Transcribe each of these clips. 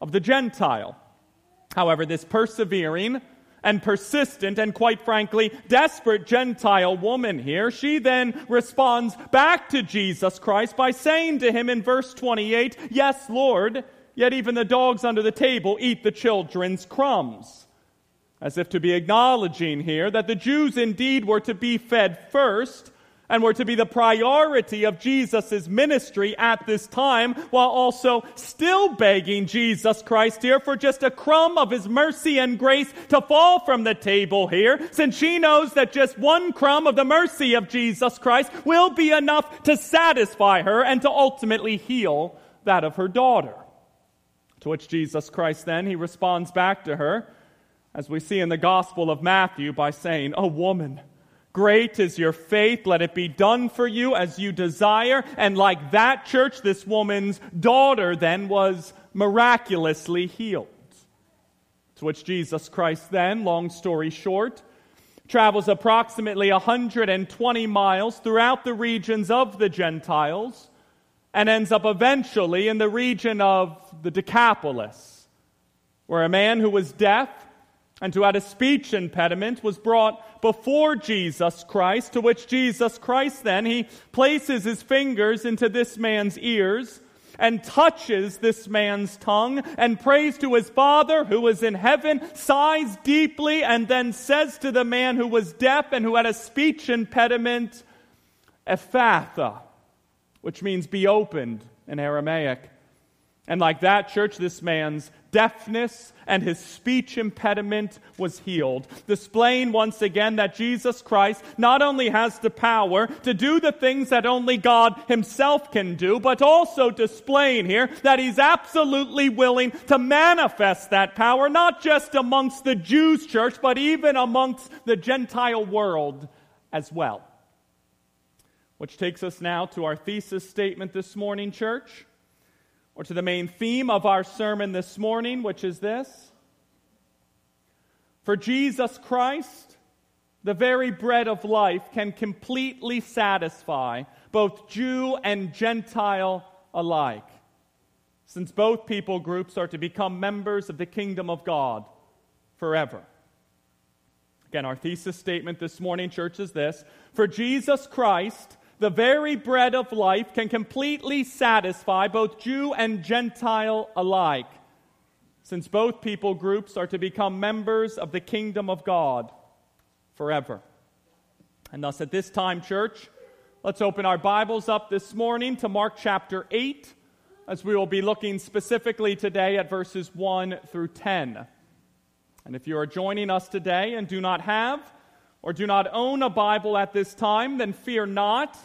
of the Gentile. However, this persevering and persistent and quite frankly desperate Gentile woman here, she then responds back to Jesus Christ by saying to him in verse 28, Yes, Lord, yet even the dogs under the table eat the children's crumbs. As if to be acknowledging here that the Jews indeed were to be fed first, and were to be the priority of Jesus' ministry at this time, while also still begging Jesus Christ here for just a crumb of his mercy and grace to fall from the table here, since she knows that just one crumb of the mercy of Jesus Christ will be enough to satisfy her and to ultimately heal that of her daughter. To which Jesus Christ then, he responds back to her, as we see in the Gospel of Matthew, by saying, A woman, Great is your faith. Let it be done for you as you desire. And like that church, this woman's daughter then was miraculously healed. To which Jesus Christ then, long story short, travels approximately 120 miles throughout the regions of the Gentiles and ends up eventually in the region of the Decapolis, where a man who was deaf and who had a speech impediment was brought before Jesus Christ, to which Jesus Christ then, he places his fingers into this man's ears and touches this man's tongue and prays to his Father who is in heaven, sighs deeply, and then says to the man who was deaf and who had a speech impediment, Ephphatha, which means be opened in Aramaic. And like that, church, this man's deafness and his speech impediment was healed, displaying once again that Jesus Christ not only has the power to do the things that only God himself can do, but also displaying here that he's absolutely willing to manifest that power, not just amongst the Jews' church, but even amongst the Gentile world as well. Which takes us now to our thesis statement this morning, church or to the main theme of our sermon this morning, which is this For Jesus Christ, the very bread of life can completely satisfy both Jew and Gentile alike, since both people groups are to become members of the kingdom of God forever. Again, our thesis statement this morning, church, is this For Jesus Christ, the very bread of life can completely satisfy both Jew and Gentile alike, since both people groups are to become members of the kingdom of God forever. And thus, at this time, church, let's open our Bibles up this morning to Mark chapter 8, as we will be looking specifically today at verses 1 through 10. And if you are joining us today and do not have, or do not own a Bible at this time, then fear not,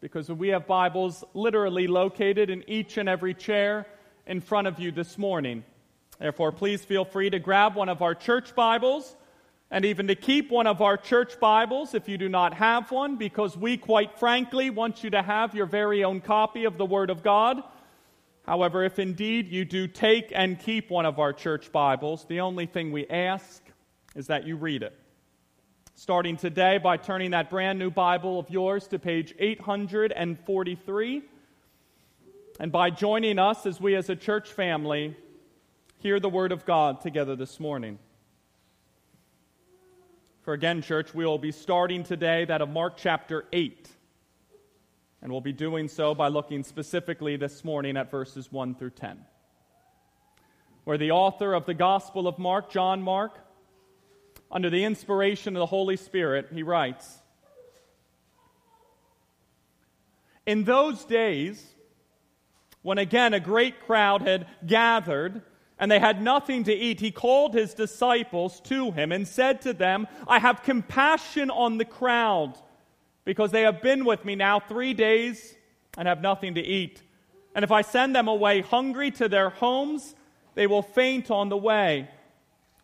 because we have Bibles literally located in each and every chair in front of you this morning. Therefore, please feel free to grab one of our church Bibles and even to keep one of our church Bibles if you do not have one, because we, quite frankly, want you to have your very own copy of the Word of God. However, if indeed you do take and keep one of our church Bibles, the only thing we ask is that you read it starting today by turning that brand new Bible of yours to page 843, and by joining us as we, as a church family, hear the Word of God together this morning. For again, church, we will be starting today that of Mark chapter 8. And we'll be doing so by looking specifically this morning at verses 1 through 10. Where the author of the Gospel of Mark, John Mark, under the inspiration of the Holy Spirit, he writes In those days, when again a great crowd had gathered, and they had nothing to eat, he called his disciples to him and said to them, I have compassion on the crowd, because they have been with me now three days and have nothing to eat. And if I send them away hungry to their homes, they will faint on the way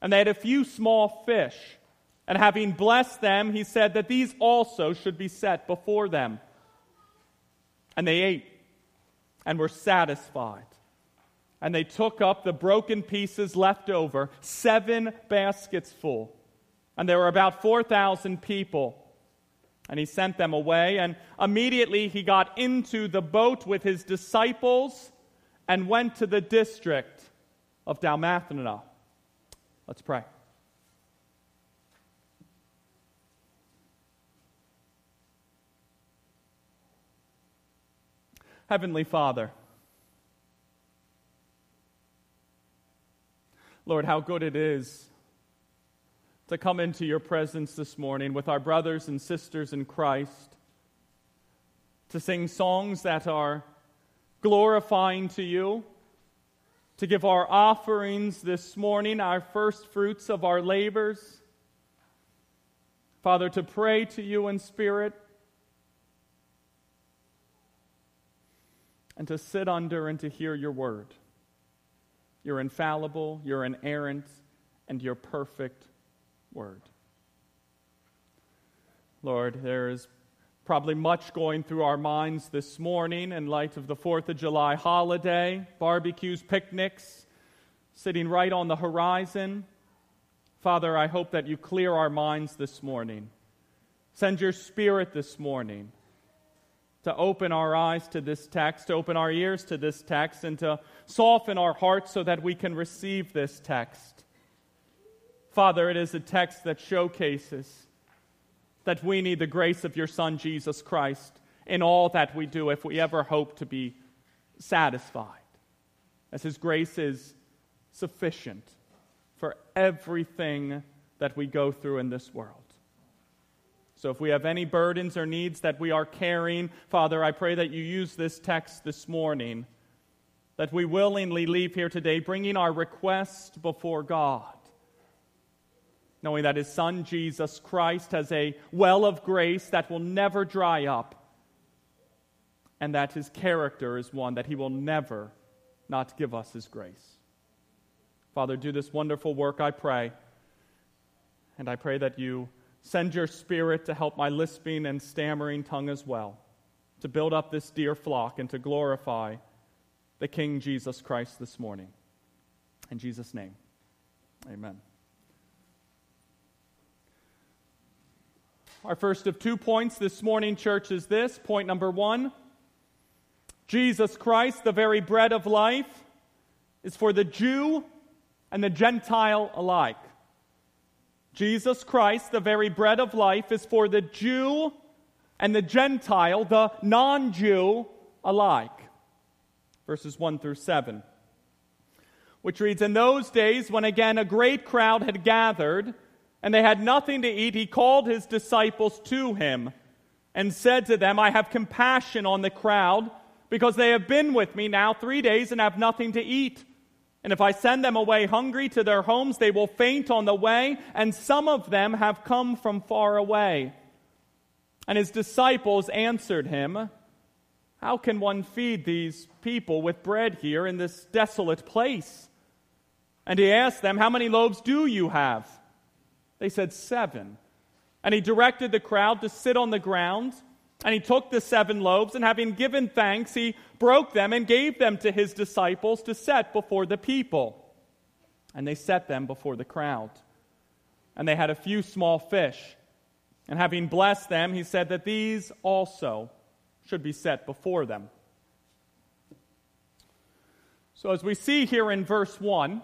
And they had a few small fish. And having blessed them, he said that these also should be set before them. And they ate and were satisfied. And they took up the broken pieces left over, seven baskets full. And there were about 4,000 people. And he sent them away. And immediately he got into the boat with his disciples and went to the district of Dalmanutha. Let's pray. Heavenly Father, Lord, how good it is to come into your presence this morning with our brothers and sisters in Christ, to sing songs that are glorifying to you, to give our offerings this morning, our first fruits of our labors. Father, to pray to you in spirit and to sit under and to hear your word. Your infallible, your inerrant, and your perfect word. Lord, there is probably much going through our minds this morning in light of the 4th of July holiday, barbecues, picnics, sitting right on the horizon. Father, I hope that you clear our minds this morning. Send your spirit this morning to open our eyes to this text, to open our ears to this text, and to soften our hearts so that we can receive this text. Father, it is a text that showcases that we need the grace of your Son, Jesus Christ, in all that we do if we ever hope to be satisfied, as his grace is sufficient for everything that we go through in this world. So if we have any burdens or needs that we are carrying, Father, I pray that you use this text this morning, that we willingly leave here today bringing our request before God, knowing that His Son, Jesus Christ, has a well of grace that will never dry up, and that His character is one that He will never not give us His grace. Father, do this wonderful work, I pray, and I pray that you Send your spirit to help my lisping and stammering tongue as well, to build up this dear flock and to glorify the King Jesus Christ this morning. In Jesus' name, amen. Our first of two points this morning, church, is this. Point number one Jesus Christ, the very bread of life, is for the Jew and the Gentile alike. Jesus Christ, the very bread of life, is for the Jew and the Gentile, the non Jew alike. Verses 1 through 7. Which reads In those days, when again a great crowd had gathered, and they had nothing to eat, he called his disciples to him and said to them, I have compassion on the crowd, because they have been with me now three days and have nothing to eat. And if I send them away hungry to their homes, they will faint on the way, and some of them have come from far away. And his disciples answered him, How can one feed these people with bread here in this desolate place? And he asked them, How many loaves do you have? They said, Seven. And he directed the crowd to sit on the ground. And he took the seven loaves, and having given thanks, he broke them and gave them to his disciples to set before the people. And they set them before the crowd. And they had a few small fish. And having blessed them, he said that these also should be set before them. So, as we see here in verse 1,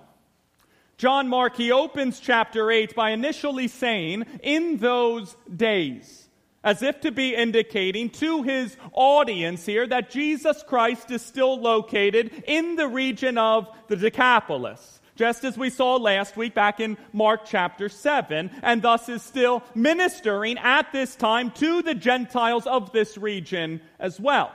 John Mark, he opens chapter 8 by initially saying, In those days as if to be indicating to his audience here that Jesus Christ is still located in the region of the Decapolis. Just as we saw last week back in Mark chapter 7, and thus is still ministering at this time to the Gentiles of this region as well.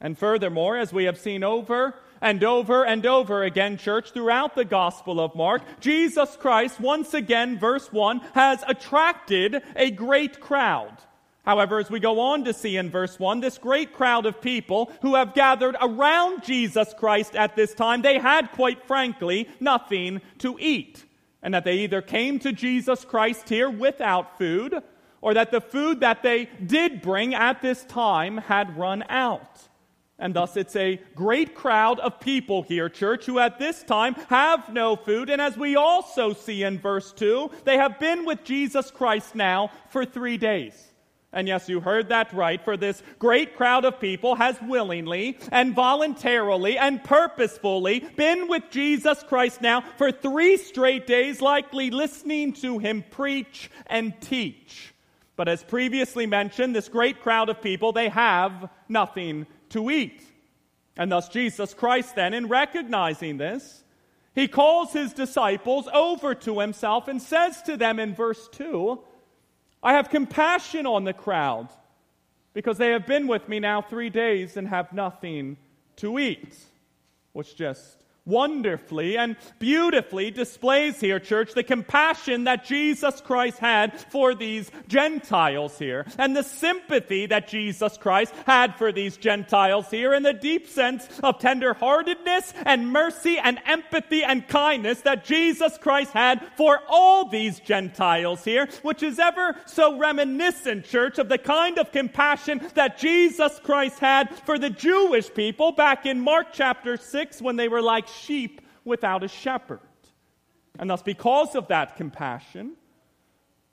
And furthermore, as we have seen over and over and over again, church, throughout the Gospel of Mark, Jesus Christ, once again, verse 1, has attracted a great crowd. However, as we go on to see in verse 1, this great crowd of people who have gathered around Jesus Christ at this time, they had, quite frankly, nothing to eat. And that they either came to Jesus Christ here without food, or that the food that they did bring at this time had run out. And thus, it's a great crowd of people here, church, who at this time have no food. And as we also see in verse 2, they have been with Jesus Christ now for three days. And yes, you heard that right, for this great crowd of people has willingly and voluntarily and purposefully been with Jesus Christ now for three straight days, likely listening to him preach and teach. But as previously mentioned, this great crowd of people, they have nothing to eat. And thus, Jesus Christ, then, in recognizing this, he calls his disciples over to himself and says to them in verse 2, I have compassion on the crowd because they have been with me now three days and have nothing to eat. Which just wonderfully and beautifully displays here, church, the compassion that Jesus Christ had for these Gentiles here, and the sympathy that Jesus Christ had for these Gentiles here, and the deep sense of tenderheartedness and mercy and empathy and kindness that Jesus Christ had for all these Gentiles here, which is ever so reminiscent, church, of the kind of compassion that Jesus Christ had for the Jewish people back in Mark chapter 6 when they were like sheep without a shepherd. And thus, because of that compassion,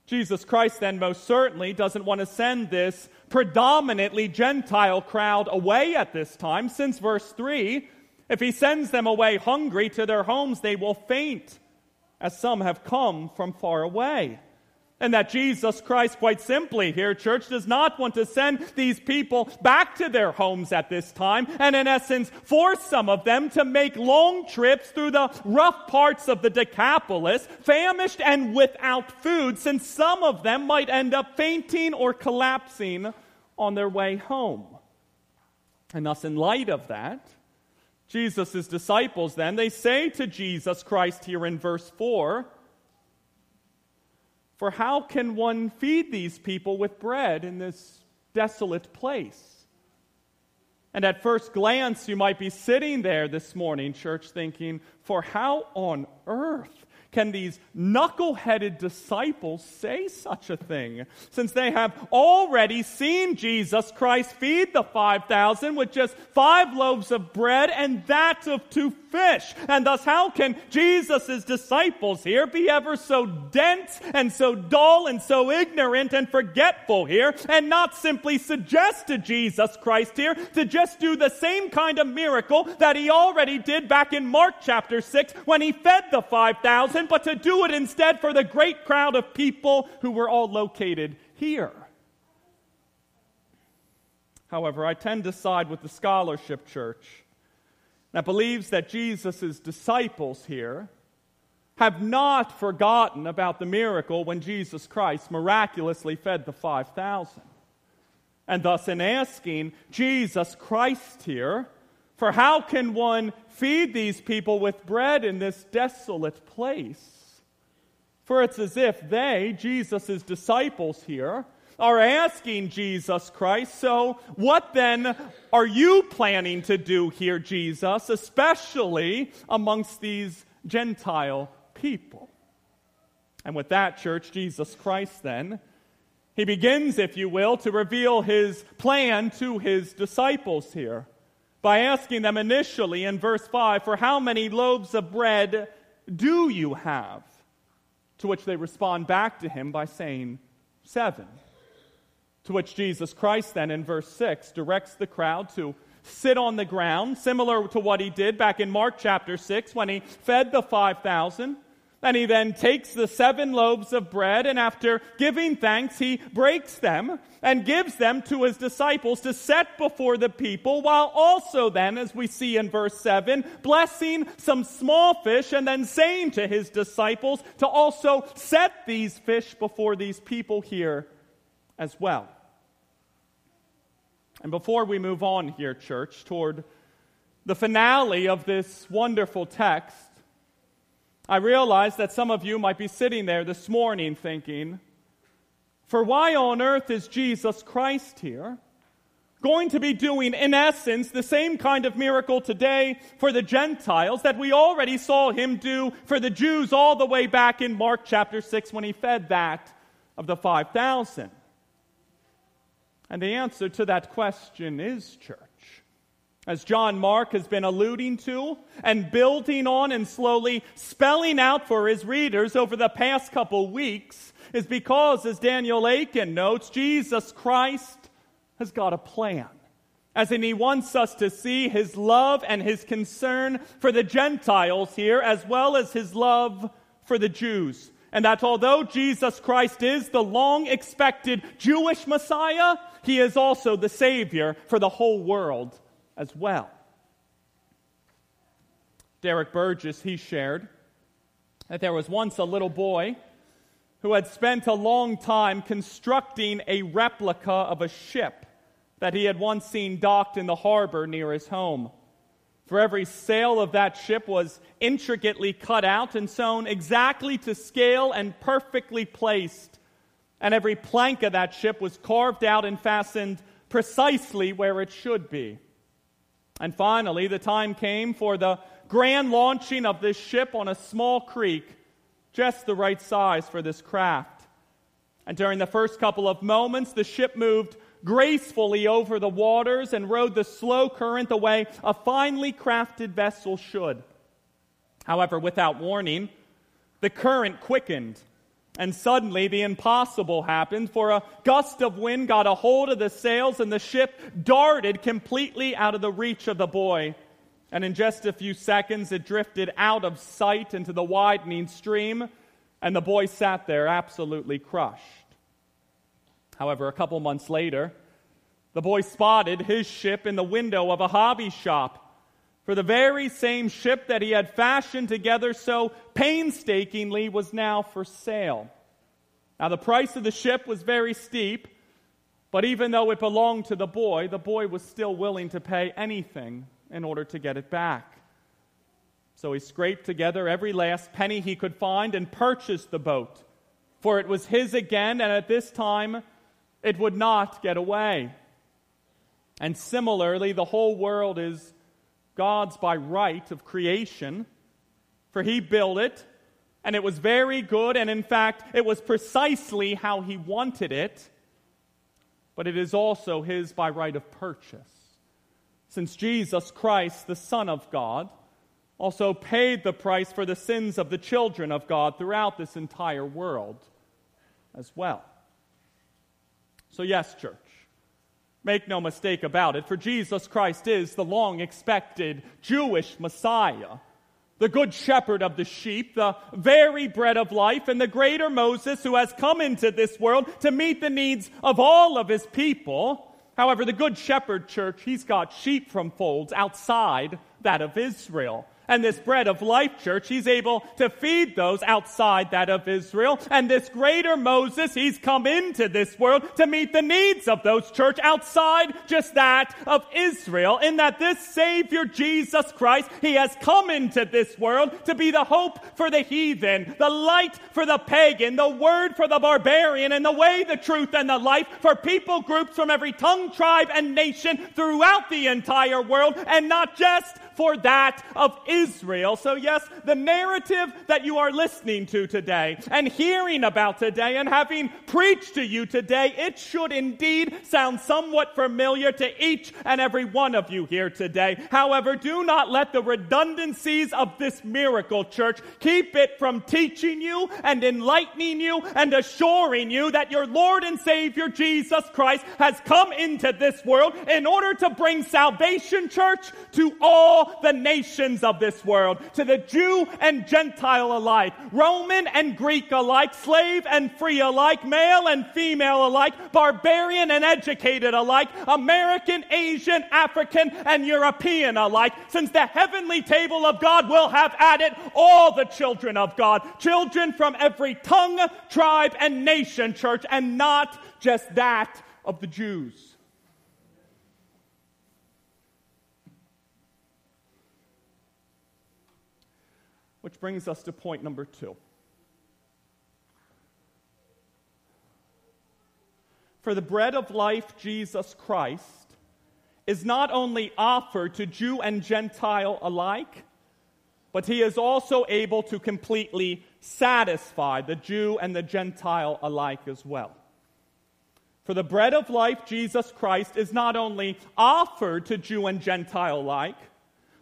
Jesus Christ then most certainly doesn't want to send this predominantly Gentile crowd away at this time, since verse 3 if he sends them away hungry to their homes, they will faint, as some have come from far away. And that Jesus Christ, quite simply here, church, does not want to send these people back to their homes at this time, and in essence, force some of them to make long trips through the rough parts of the Decapolis, famished and without food, since some of them might end up fainting or collapsing on their way home. And thus, in light of that, Jesus' disciples then, they say to Jesus Christ here in verse 4, for how can one feed these people with bread in this desolate place? And at first glance, you might be sitting there this morning, church, thinking, for how on earth can these knuckle-headed disciples say such a thing, since they have already seen Jesus Christ feed the 5,000 with just five loaves of bread and that of two fish? And thus, how can Jesus' disciples here be ever so dense and so dull and so ignorant and forgetful here, and not simply suggest to Jesus Christ here to just do the same kind of miracle that he already did back in Mark chapter 6 when he fed the 5,000? But to do it instead for the great crowd of people who were all located here. However, I tend to side with the scholarship church that believes that Jesus' disciples here have not forgotten about the miracle when Jesus Christ miraculously fed the 5,000. And thus, in asking Jesus Christ here, for how can one feed these people with bread in this desolate place? For it's as if they, Jesus' disciples here, are asking Jesus Christ, so what then are you planning to do here, Jesus, especially amongst these Gentile people? And with that, church, Jesus Christ then, he begins, if you will, to reveal his plan to his disciples here by asking them initially in verse 5, For how many loaves of bread do you have? To which they respond back to him by saying, Seven. To which Jesus Christ then in verse 6 directs the crowd to sit on the ground, similar to what he did back in Mark chapter 6 when he fed the 5,000. And he then takes the seven loaves of bread, and after giving thanks, he breaks them and gives them to his disciples to set before the people, while also then, as we see in verse 7, blessing some small fish and then saying to his disciples to also set these fish before these people here as well. And before we move on here, church, toward the finale of this wonderful text, I realize that some of you might be sitting there this morning thinking, For why on earth is Jesus Christ here? Going to be doing, in essence, the same kind of miracle today for the Gentiles that we already saw him do for the Jews all the way back in Mark chapter 6 when he fed that of the 5,000. And the answer to that question is church. As John Mark has been alluding to and building on and slowly spelling out for his readers over the past couple weeks, is because, as Daniel Akin notes, Jesus Christ has got a plan. As in, he wants us to see his love and his concern for the Gentiles here, as well as his love for the Jews. And that although Jesus Christ is the long expected Jewish Messiah, he is also the Savior for the whole world as well. Derek Burgess, he shared that there was once a little boy who had spent a long time constructing a replica of a ship that he had once seen docked in the harbor near his home. For every sail of that ship was intricately cut out and sewn exactly to scale and perfectly placed. And every plank of that ship was carved out and fastened precisely where it should be. And finally, the time came for the grand launching of this ship on a small creek just the right size for this craft. And during the first couple of moments, the ship moved gracefully over the waters and rode the slow current the way a finely crafted vessel should. However, without warning, the current quickened, and suddenly the impossible happened, for a gust of wind got a hold of the sails, and the ship darted completely out of the reach of the boy. And in just a few seconds, it drifted out of sight into the widening stream, and the boy sat there absolutely crushed. However, a couple months later, the boy spotted his ship in the window of a hobby shop. For the very same ship that he had fashioned together so painstakingly was now for sale. Now, the price of the ship was very steep, but even though it belonged to the boy, the boy was still willing to pay anything in order to get it back. So he scraped together every last penny he could find and purchased the boat, for it was his again, and at this time it would not get away. And similarly, the whole world is God's by right of creation, for he built it, and it was very good, and in fact, it was precisely how he wanted it, but it is also his by right of purchase since Jesus Christ, the Son of God, also paid the price for the sins of the children of God throughout this entire world as well. So, yes, church, make no mistake about it, for Jesus Christ is the long expected Jewish Messiah, the good shepherd of the sheep, the very bread of life, and the greater Moses who has come into this world to meet the needs of all of his people However, the Good Shepherd Church, he's got sheep from folds outside that of Israel. And this bread of life church, he's able to feed those outside that of Israel. And this greater Moses, he's come into this world to meet the needs of those church outside just that of Israel. In that this Savior Jesus Christ, he has come into this world to be the hope for the heathen, the light for the pagan, the word for the barbarian, and the way, the truth, and the life for people groups from every tongue, tribe, and nation throughout the entire world, and not just for that of Israel. So, yes, the narrative that you are listening to today and hearing about today and having preached to you today, it should indeed sound somewhat familiar to each and every one of you here today. However, do not let the redundancies of this miracle, church, keep it from teaching you and enlightening you and assuring you that your Lord and Savior Jesus Christ has come into this world in order to bring salvation, church, to all the nations of this world, to the Jew and Gentile alike, Roman and Greek alike, slave and free alike, male and female alike, barbarian and educated alike, American, Asian, African, and European alike, since the heavenly table of God will have added all the children of God, children from every tongue, tribe, and nation, church, and not just that of the Jews. Which brings us to point number two. For the bread of life, Jesus Christ, is not only offered to Jew and Gentile alike, but he is also able to completely satisfy the Jew and the Gentile alike as well. For the bread of life, Jesus Christ, is not only offered to Jew and Gentile alike,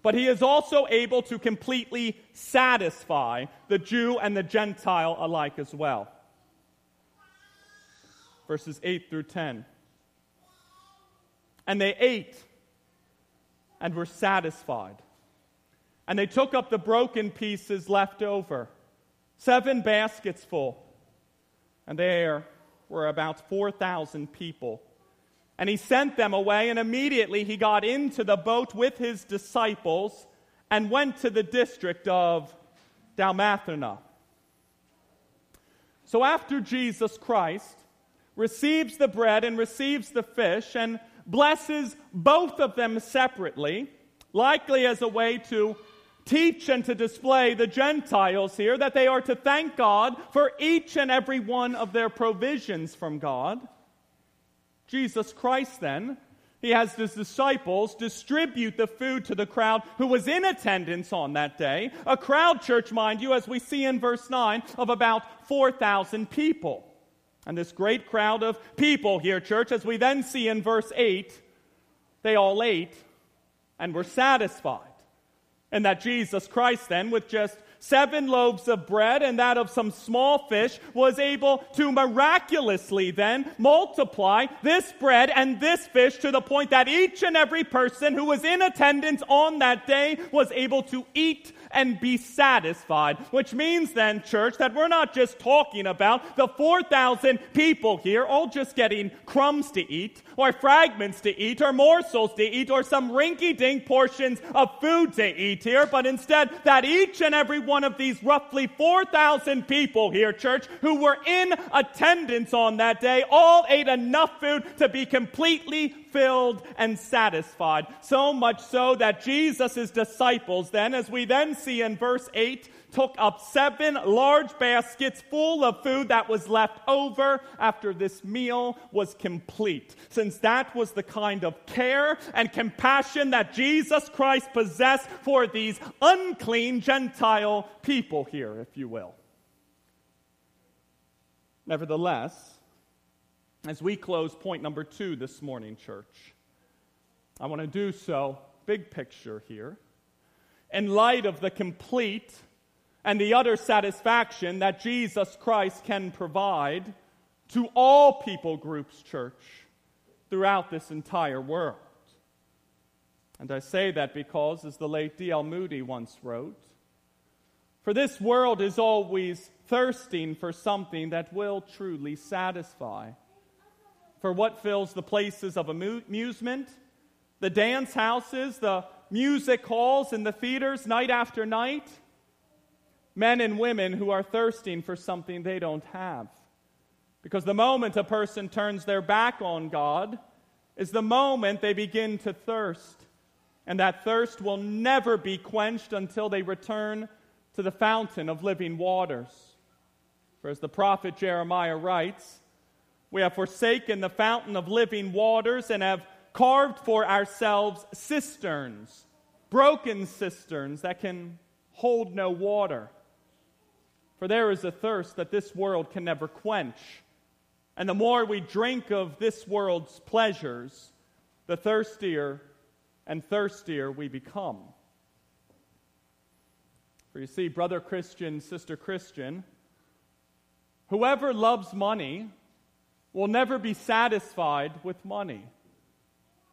but he is also able to completely satisfy the Jew and the Gentile alike as well. Verses 8 through 10. And they ate and were satisfied. And they took up the broken pieces left over, seven baskets full. And there were about 4,000 people. And he sent them away, and immediately he got into the boat with his disciples and went to the district of Dalmanutha. So after Jesus Christ receives the bread and receives the fish and blesses both of them separately, likely as a way to teach and to display the Gentiles here that they are to thank God for each and every one of their provisions from God. Jesus Christ, then, he has his disciples distribute the food to the crowd who was in attendance on that day. A crowd, church, mind you, as we see in verse 9, of about 4,000 people. And this great crowd of people here, church, as we then see in verse 8, they all ate and were satisfied. And that Jesus Christ, then, with just seven loaves of bread and that of some small fish, was able to miraculously then multiply this bread and this fish to the point that each and every person who was in attendance on that day was able to eat and be satisfied. Which means then, church, that we're not just talking about the 4,000 people here all just getting crumbs to eat, or fragments to eat, or morsels to eat, or some rinky dink portions of food to eat here, but instead that each and every one of these roughly 4,000 people here, church, who were in attendance on that day, all ate enough food to be completely filled and satisfied. So much so that Jesus' disciples, then, as we then see in verse 8, took up seven large baskets full of food that was left over after this meal was complete. Since that was the kind of care and compassion that Jesus Christ possessed for these unclean Gentile people here, if you will. Nevertheless, as we close point number two this morning, church, I want to do so big picture here. In light of the complete and the utter satisfaction that Jesus Christ can provide to all people groups, church, throughout this entire world. And I say that because, as the late D.L. Moody once wrote, for this world is always thirsting for something that will truly satisfy. For what fills the places of amusement, the dance houses, the music halls, and the theaters night after night? men and women who are thirsting for something they don't have. Because the moment a person turns their back on God is the moment they begin to thirst. And that thirst will never be quenched until they return to the fountain of living waters. For as the prophet Jeremiah writes, we have forsaken the fountain of living waters and have carved for ourselves cisterns, broken cisterns that can hold no water. For there is a thirst that this world can never quench. And the more we drink of this world's pleasures, the thirstier and thirstier we become. For you see, brother Christian, sister Christian, whoever loves money will never be satisfied with money.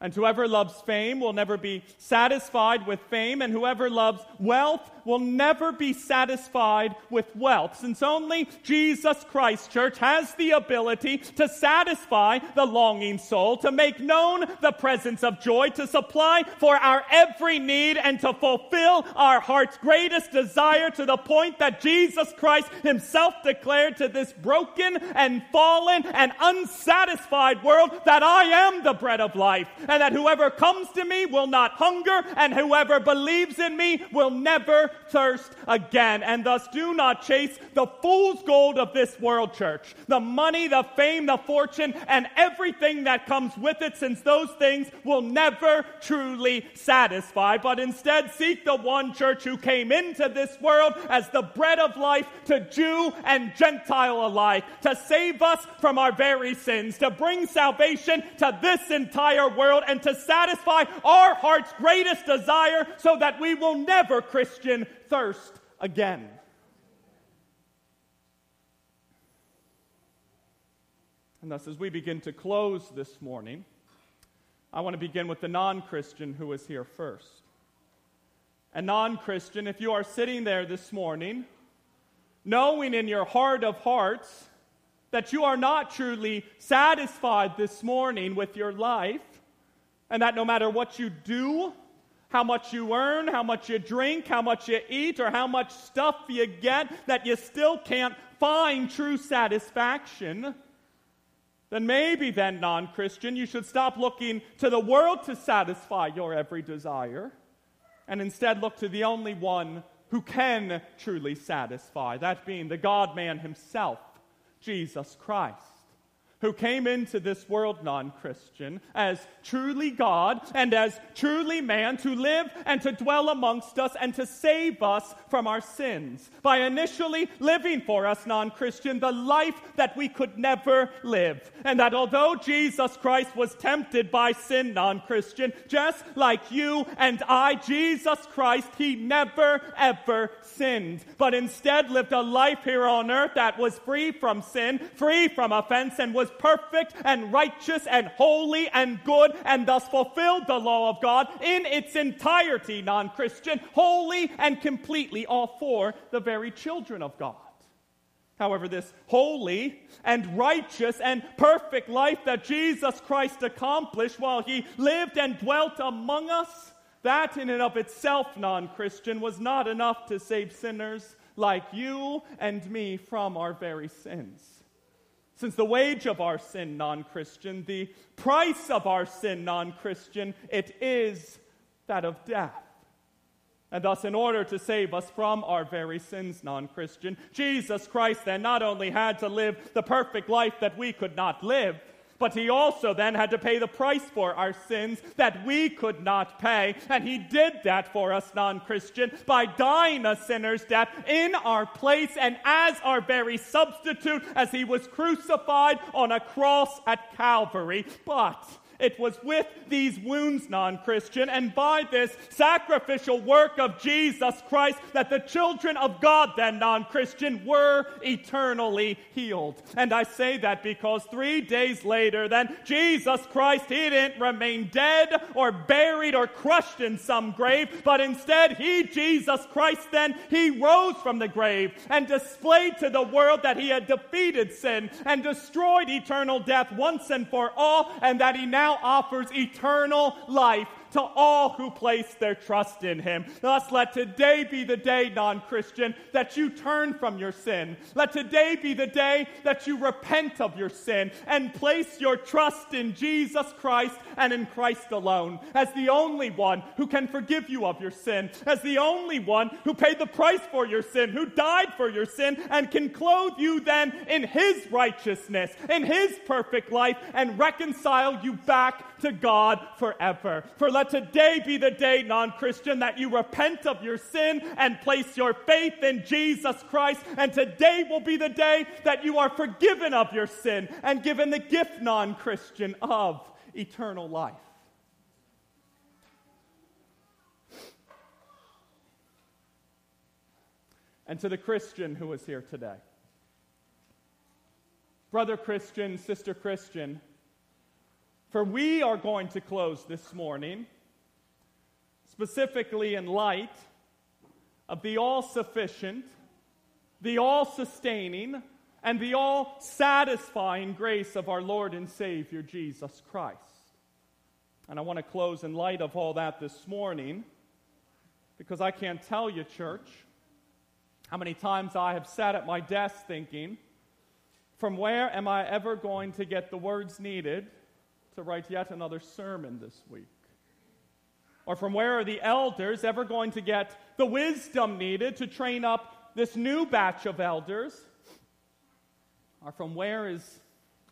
And whoever loves fame will never be satisfied with fame, and whoever loves wealth will never be satisfied with wealth, since only Jesus Christ, church, has the ability to satisfy the longing soul, to make known the presence of joy, to supply for our every need, and to fulfill our heart's greatest desire to the point that Jesus Christ himself declared to this broken and fallen and unsatisfied world that I am the bread of life and that whoever comes to me will not hunger, and whoever believes in me will never thirst again. And thus do not chase the fool's gold of this world, church. The money, the fame, the fortune, and everything that comes with it, since those things will never truly satisfy, but instead seek the one church who came into this world as the bread of life to Jew and Gentile alike, to save us from our very sins, to bring salvation to this entire world, and to satisfy our heart's greatest desire so that we will never, Christian, thirst again. And thus, as we begin to close this morning, I want to begin with the non Christian who was here first. A non Christian, if you are sitting there this morning, knowing in your heart of hearts that you are not truly satisfied this morning with your life, and that no matter what you do, how much you earn, how much you drink, how much you eat, or how much stuff you get, that you still can't find true satisfaction, then maybe then, non Christian, you should stop looking to the world to satisfy your every desire and instead look to the only one who can truly satisfy, that being the God man himself, Jesus Christ who came into this world non Christian as truly God and as truly man to live and to dwell amongst us and to save us from our sins by initially living for us non Christian the life that we could never live. And that although Jesus Christ was tempted by sin non Christian, just like you and I, Jesus Christ, he never ever sinned, but instead lived a life here on earth that was free from sin, free from offense, and was perfect and righteous and holy and good and thus fulfilled the law of God in its entirety, non Christian, wholly and completely, all for the very children of God. However, this holy and righteous and perfect life that Jesus Christ accomplished while he lived and dwelt among us, that in and of itself, non Christian, was not enough to save sinners like you and me from our very sins. Since the wage of our sin, non Christian, the price of our sin, non Christian, it is that of death. And thus, in order to save us from our very sins, non Christian, Jesus Christ then not only had to live the perfect life that we could not live, but he also then had to pay the price for our sins that we could not pay. And he did that for us, non Christian, by dying a sinner's death in our place and as our very substitute as he was crucified on a cross at Calvary. But it was with these wounds, non Christian, and by this sacrificial work of Jesus Christ that the children of God, then non Christian, were eternally healed. And I say that because three days later, then Jesus Christ, he didn't remain dead or buried or crushed in some grave, but instead, he, Jesus Christ, then, he rose from the grave and displayed to the world that he had defeated sin and destroyed eternal death once and for all, and that he now offers eternal life to all who place their trust in him. Thus, let today be the day, non Christian, that you turn from your sin. Let today be the day that you repent of your sin and place your trust in Jesus Christ and in Christ alone as the only one who can forgive you of your sin, as the only one who paid the price for your sin, who died for your sin, and can clothe you then in his righteousness, in his perfect life, and reconcile you back to God forever. For let today be the day, non Christian, that you repent of your sin and place your faith in Jesus Christ. And today will be the day that you are forgiven of your sin and given the gift, non Christian, of eternal life. And to the Christian who is here today, brother Christian, sister Christian, for we are going to close this morning specifically in light of the all sufficient, the all sustaining, and the all satisfying grace of our Lord and Savior Jesus Christ. And I want to close in light of all that this morning because I can't tell you, church, how many times I have sat at my desk thinking, from where am I ever going to get the words needed to write yet another sermon this week? Or from where are the elders ever going to get the wisdom needed to train up this new batch of elders? Or from where is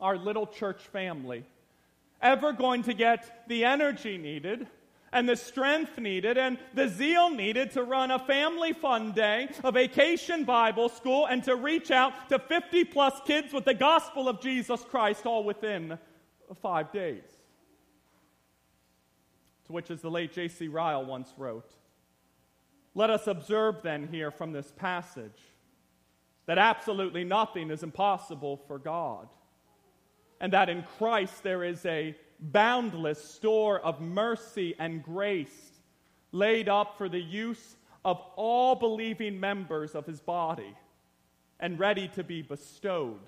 our little church family ever going to get the energy needed and the strength needed and the zeal needed to run a family fun day, a vacation Bible school, and to reach out to 50 plus kids with the gospel of Jesus Christ all within five days. To which, as the late J.C. Ryle once wrote, let us observe then here from this passage that absolutely nothing is impossible for God, and that in Christ there is a boundless store of mercy and grace laid up for the use of all believing members of his body and ready to be bestowed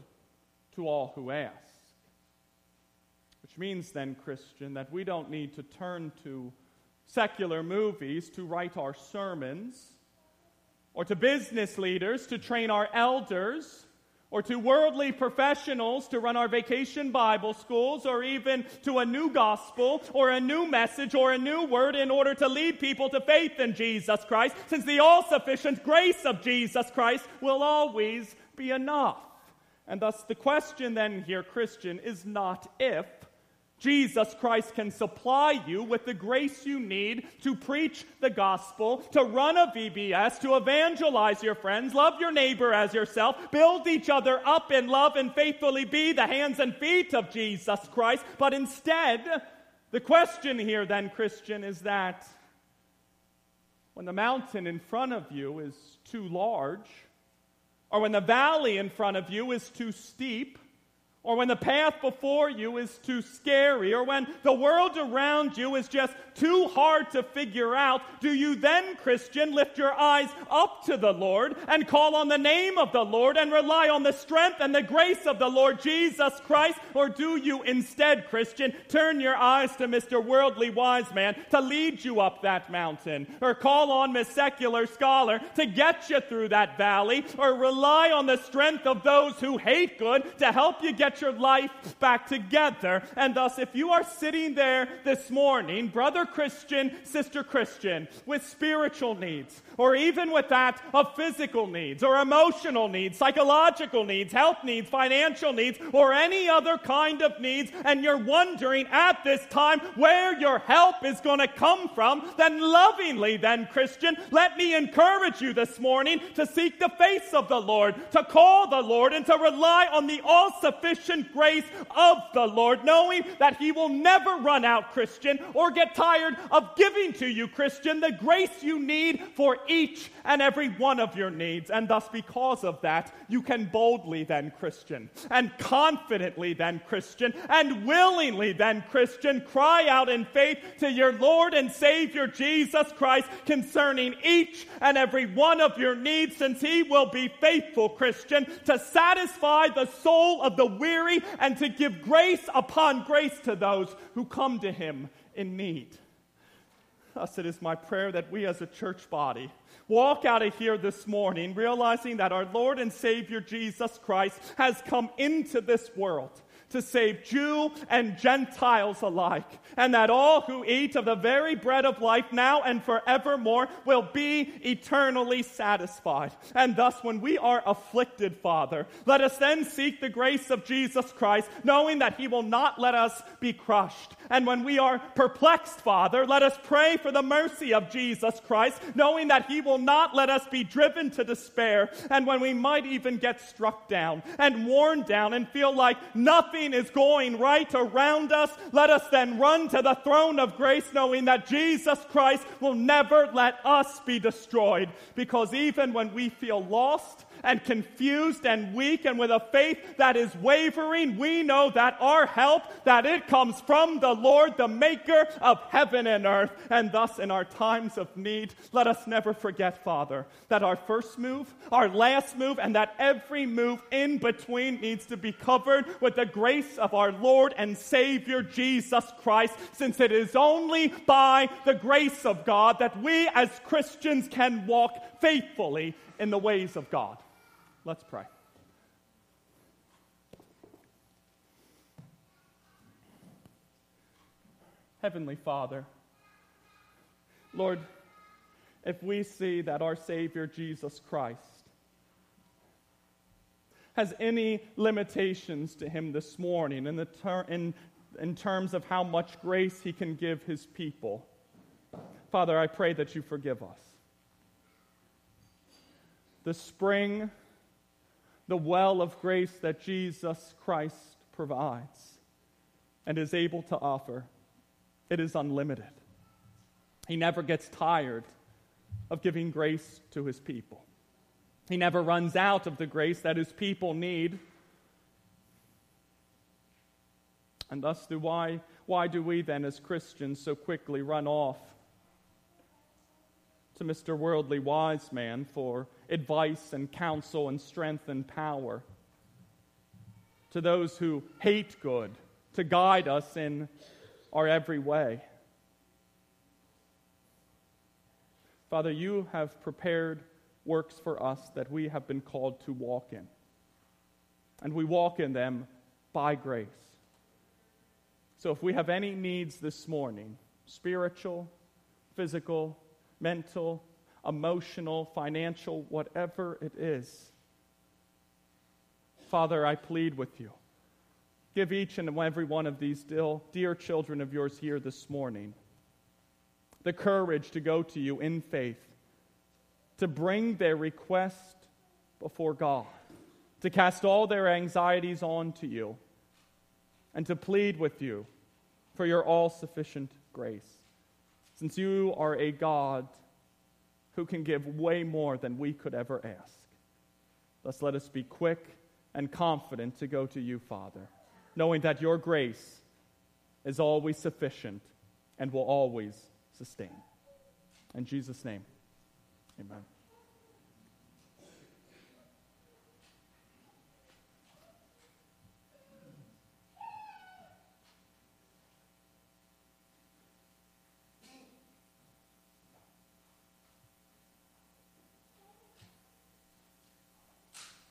to all who ask. Which means then, Christian, that we don't need to turn to secular movies to write our sermons or to business leaders to train our elders or to worldly professionals to run our vacation Bible schools, or even to a new gospel, or a new message, or a new word in order to lead people to faith in Jesus Christ, since the all sufficient grace of Jesus Christ will always be enough. And thus, the question then here, Christian, is not if, Jesus Christ can supply you with the grace you need to preach the gospel, to run a VBS, to evangelize your friends, love your neighbor as yourself, build each other up in love, and faithfully be the hands and feet of Jesus Christ. But instead, the question here, then, Christian, is that when the mountain in front of you is too large, or when the valley in front of you is too steep, or when the path before you is too scary, or when the world around you is just too hard to figure out, do you then, Christian, lift your eyes up to the Lord and call on the name of the Lord and rely on the strength and the grace of the Lord Jesus Christ? Or do you instead, Christian, turn your eyes to Mr. Worldly Wise Man to lead you up that mountain? Or call on Miss Secular Scholar to get you through that valley? Or rely on the strength of those who hate good to help you get your life back together? And thus, if you are sitting there this morning, brother brother Christian, sister Christian, with spiritual needs, or even with that of physical needs, or emotional needs, psychological needs, health needs, financial needs, or any other kind of needs, and you're wondering at this time where your help is going to come from, then lovingly, then, Christian, let me encourage you this morning to seek the face of the Lord, to call the Lord, and to rely on the all sufficient grace of the Lord, knowing that He will never run out, Christian, or get tired of giving to you, Christian, the grace you need for each and every one of your needs. And thus, because of that, you can boldly then, Christian, and confidently then, Christian, and willingly then, Christian, cry out in faith to your Lord and Savior Jesus Christ concerning each and every one of your needs, since He will be faithful, Christian, to satisfy the soul of the weary and to give grace upon grace to those who come to Him in need. Thus, it is my prayer that we as a church body walk out of here this morning realizing that our Lord and Savior Jesus Christ has come into this world to save Jew and Gentiles alike, and that all who eat of the very bread of life now and forevermore will be eternally satisfied. And thus, when we are afflicted, Father, let us then seek the grace of Jesus Christ, knowing that He will not let us be crushed. And when we are perplexed, Father, let us pray for the mercy of Jesus Christ, knowing that He will not let us be driven to despair. And when we might even get struck down and worn down and feel like nothing is going right around us, let us then run to the throne of grace knowing that Jesus Christ will never let us be destroyed. Because even when we feel lost, and confused and weak and with a faith that is wavering, we know that our help, that it comes from the Lord, the maker of heaven and earth. And thus in our times of need, let us never forget, Father, that our first move, our last move, and that every move in between needs to be covered with the grace of our Lord and Savior Jesus Christ, since it is only by the grace of God that we as Christians can walk faithfully in the ways of God. Let's pray. Heavenly Father, Lord, if we see that our Savior Jesus Christ has any limitations to him this morning in, the ter- in, in terms of how much grace he can give his people, Father, I pray that you forgive us. The spring, the well of grace that Jesus Christ provides and is able to offer, it is unlimited. He never gets tired of giving grace to his people. He never runs out of the grace that his people need. And thus, do why, why do we then, as Christians, so quickly run off to Mr. Worldly Wise Man for advice and counsel and strength and power? To those who hate good, to guide us in our every way. Father, you have prepared works for us that we have been called to walk in. And we walk in them by grace. So if we have any needs this morning spiritual, physical, mental, emotional, financial, whatever it is Father, I plead with you. Give each and every one of these dear children of yours here this morning the courage to go to you in faith to bring their request before God, to cast all their anxieties onto you, and to plead with you for your all sufficient grace. Since you are a God who can give way more than we could ever ask. Thus, let us be quick and confident to go to you, Father, knowing that your grace is always sufficient and will always sustain. In Jesus' name, amen.